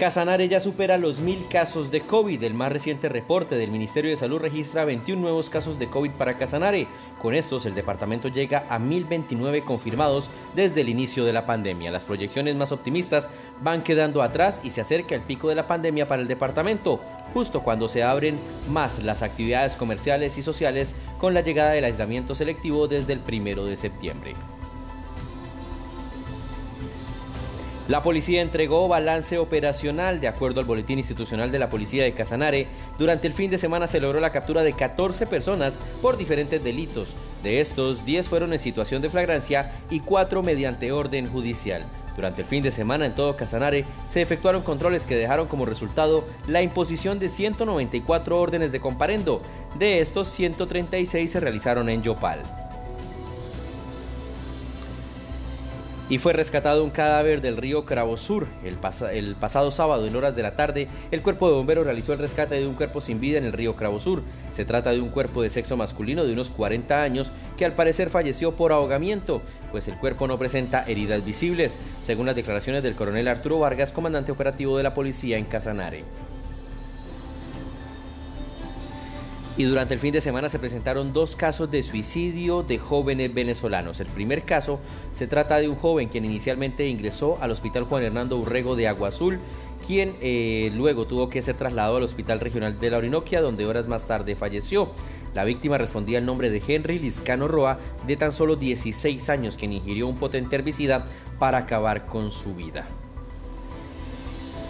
Casanare ya supera los mil casos de COVID. El más reciente reporte del Ministerio de Salud registra 21 nuevos casos de COVID para Casanare. Con estos, el departamento llega a 1029 confirmados desde el inicio de la pandemia. Las proyecciones más optimistas van quedando atrás y se acerca el pico de la pandemia para el departamento, justo cuando se abren más las actividades comerciales y sociales con la llegada del aislamiento selectivo desde el primero de septiembre. La policía entregó balance operacional. De acuerdo al boletín institucional de la policía de Casanare, durante el fin de semana se logró la captura de 14 personas por diferentes delitos. De estos, 10 fueron en situación de flagrancia y 4 mediante orden judicial. Durante el fin de semana en todo Casanare se efectuaron controles que dejaron como resultado la imposición de 194 órdenes de comparendo. De estos, 136 se realizaron en Yopal. Y fue rescatado un cadáver del río Cravosur. El, el pasado sábado, en horas de la tarde, el cuerpo de bomberos realizó el rescate de un cuerpo sin vida en el río Cravosur. Se trata de un cuerpo de sexo masculino de unos 40 años que al parecer falleció por ahogamiento, pues el cuerpo no presenta heridas visibles, según las declaraciones del coronel Arturo Vargas, comandante operativo de la policía en Casanare. Y durante el fin de semana se presentaron dos casos de suicidio de jóvenes venezolanos. El primer caso se trata de un joven quien inicialmente ingresó al Hospital Juan Hernando Urrego de Agua Azul, quien eh, luego tuvo que ser trasladado al Hospital Regional de la Orinoquia, donde horas más tarde falleció. La víctima respondía al nombre de Henry Liscano Roa, de tan solo 16 años, quien ingirió un potente herbicida para acabar con su vida.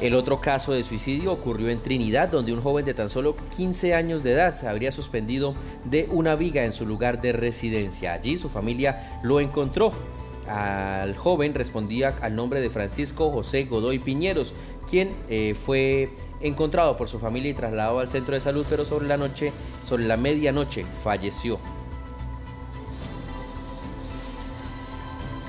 El otro caso de suicidio ocurrió en Trinidad, donde un joven de tan solo 15 años de edad se habría suspendido de una viga en su lugar de residencia. Allí su familia lo encontró. Al joven respondía al nombre de Francisco José Godoy Piñeros, quien eh, fue encontrado por su familia y trasladado al centro de salud, pero sobre la noche, sobre la medianoche, falleció.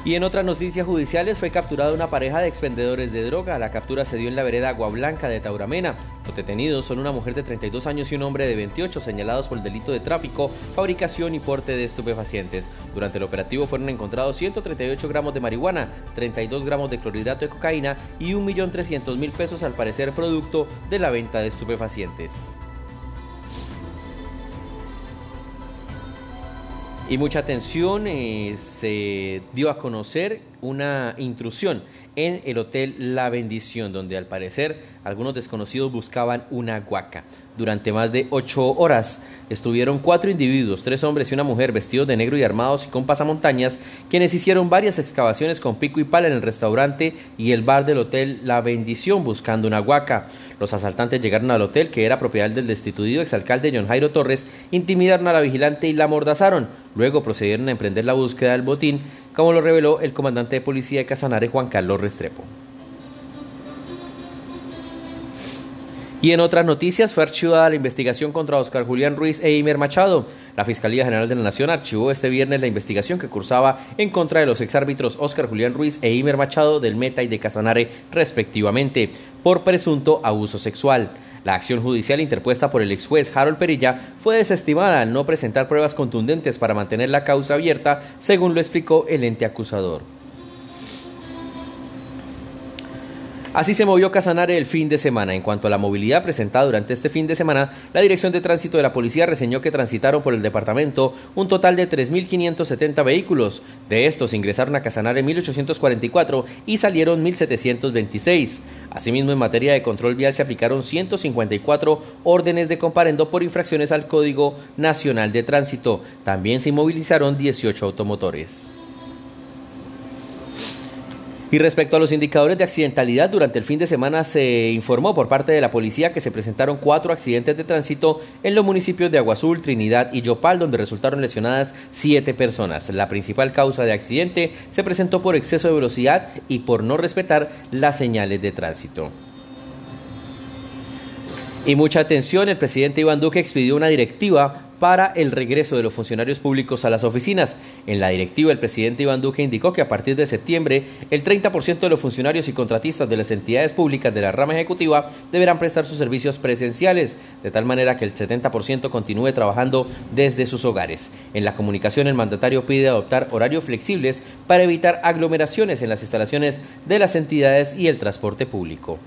Y en otras noticias judiciales fue capturada una pareja de expendedores de droga. La captura se dio en la vereda Agua Blanca de Tauramena. Los detenidos son una mujer de 32 años y un hombre de 28 señalados por el delito de tráfico, fabricación y porte de estupefacientes. Durante el operativo fueron encontrados 138 gramos de marihuana, 32 gramos de clorhidrato de cocaína y 1.300.000 pesos al parecer producto de la venta de estupefacientes. Y mucha atención, eh, se dio a conocer una intrusión en el Hotel La Bendición, donde al parecer algunos desconocidos buscaban una guaca. Durante más de ocho horas estuvieron cuatro individuos, tres hombres y una mujer vestidos de negro y armados y con pasamontañas, quienes hicieron varias excavaciones con pico y pala en el restaurante y el bar del Hotel La Bendición buscando una guaca. Los asaltantes llegaron al hotel, que era propiedad del destituido exalcalde John Jairo Torres, intimidaron a la vigilante y la amordazaron. Luego procedieron a emprender la búsqueda del botín, como lo reveló el comandante de policía de Casanare, Juan Carlos Restrepo. Y en otras noticias fue archivada la investigación contra Oscar Julián Ruiz e Imer Machado. La Fiscalía General de la Nación archivó este viernes la investigación que cursaba en contra de los exárbitros Oscar Julián Ruiz e Imer Machado del Meta y de Casanare respectivamente por presunto abuso sexual. La acción judicial interpuesta por el ex juez Harold Perilla fue desestimada al no presentar pruebas contundentes para mantener la causa abierta, según lo explicó el ente acusador. Así se movió Casanare el fin de semana. En cuanto a la movilidad presentada durante este fin de semana, la Dirección de Tránsito de la Policía reseñó que transitaron por el departamento un total de 3.570 vehículos. De estos ingresaron a Casanare 1.844 y salieron 1.726. Asimismo, en materia de control vial se aplicaron 154 órdenes de comparendo por infracciones al Código Nacional de Tránsito. También se inmovilizaron 18 automotores. Y respecto a los indicadores de accidentalidad, durante el fin de semana se informó por parte de la policía que se presentaron cuatro accidentes de tránsito en los municipios de Aguazul, Trinidad y Yopal, donde resultaron lesionadas siete personas. La principal causa de accidente se presentó por exceso de velocidad y por no respetar las señales de tránsito. Y mucha atención, el presidente Iván Duque expidió una directiva para el regreso de los funcionarios públicos a las oficinas. En la directiva, el presidente Iván Duque indicó que a partir de septiembre, el 30% de los funcionarios y contratistas de las entidades públicas de la rama ejecutiva deberán prestar sus servicios presenciales, de tal manera que el 70% continúe trabajando desde sus hogares. En la comunicación, el mandatario pide adoptar horarios flexibles para evitar aglomeraciones en las instalaciones de las entidades y el transporte público.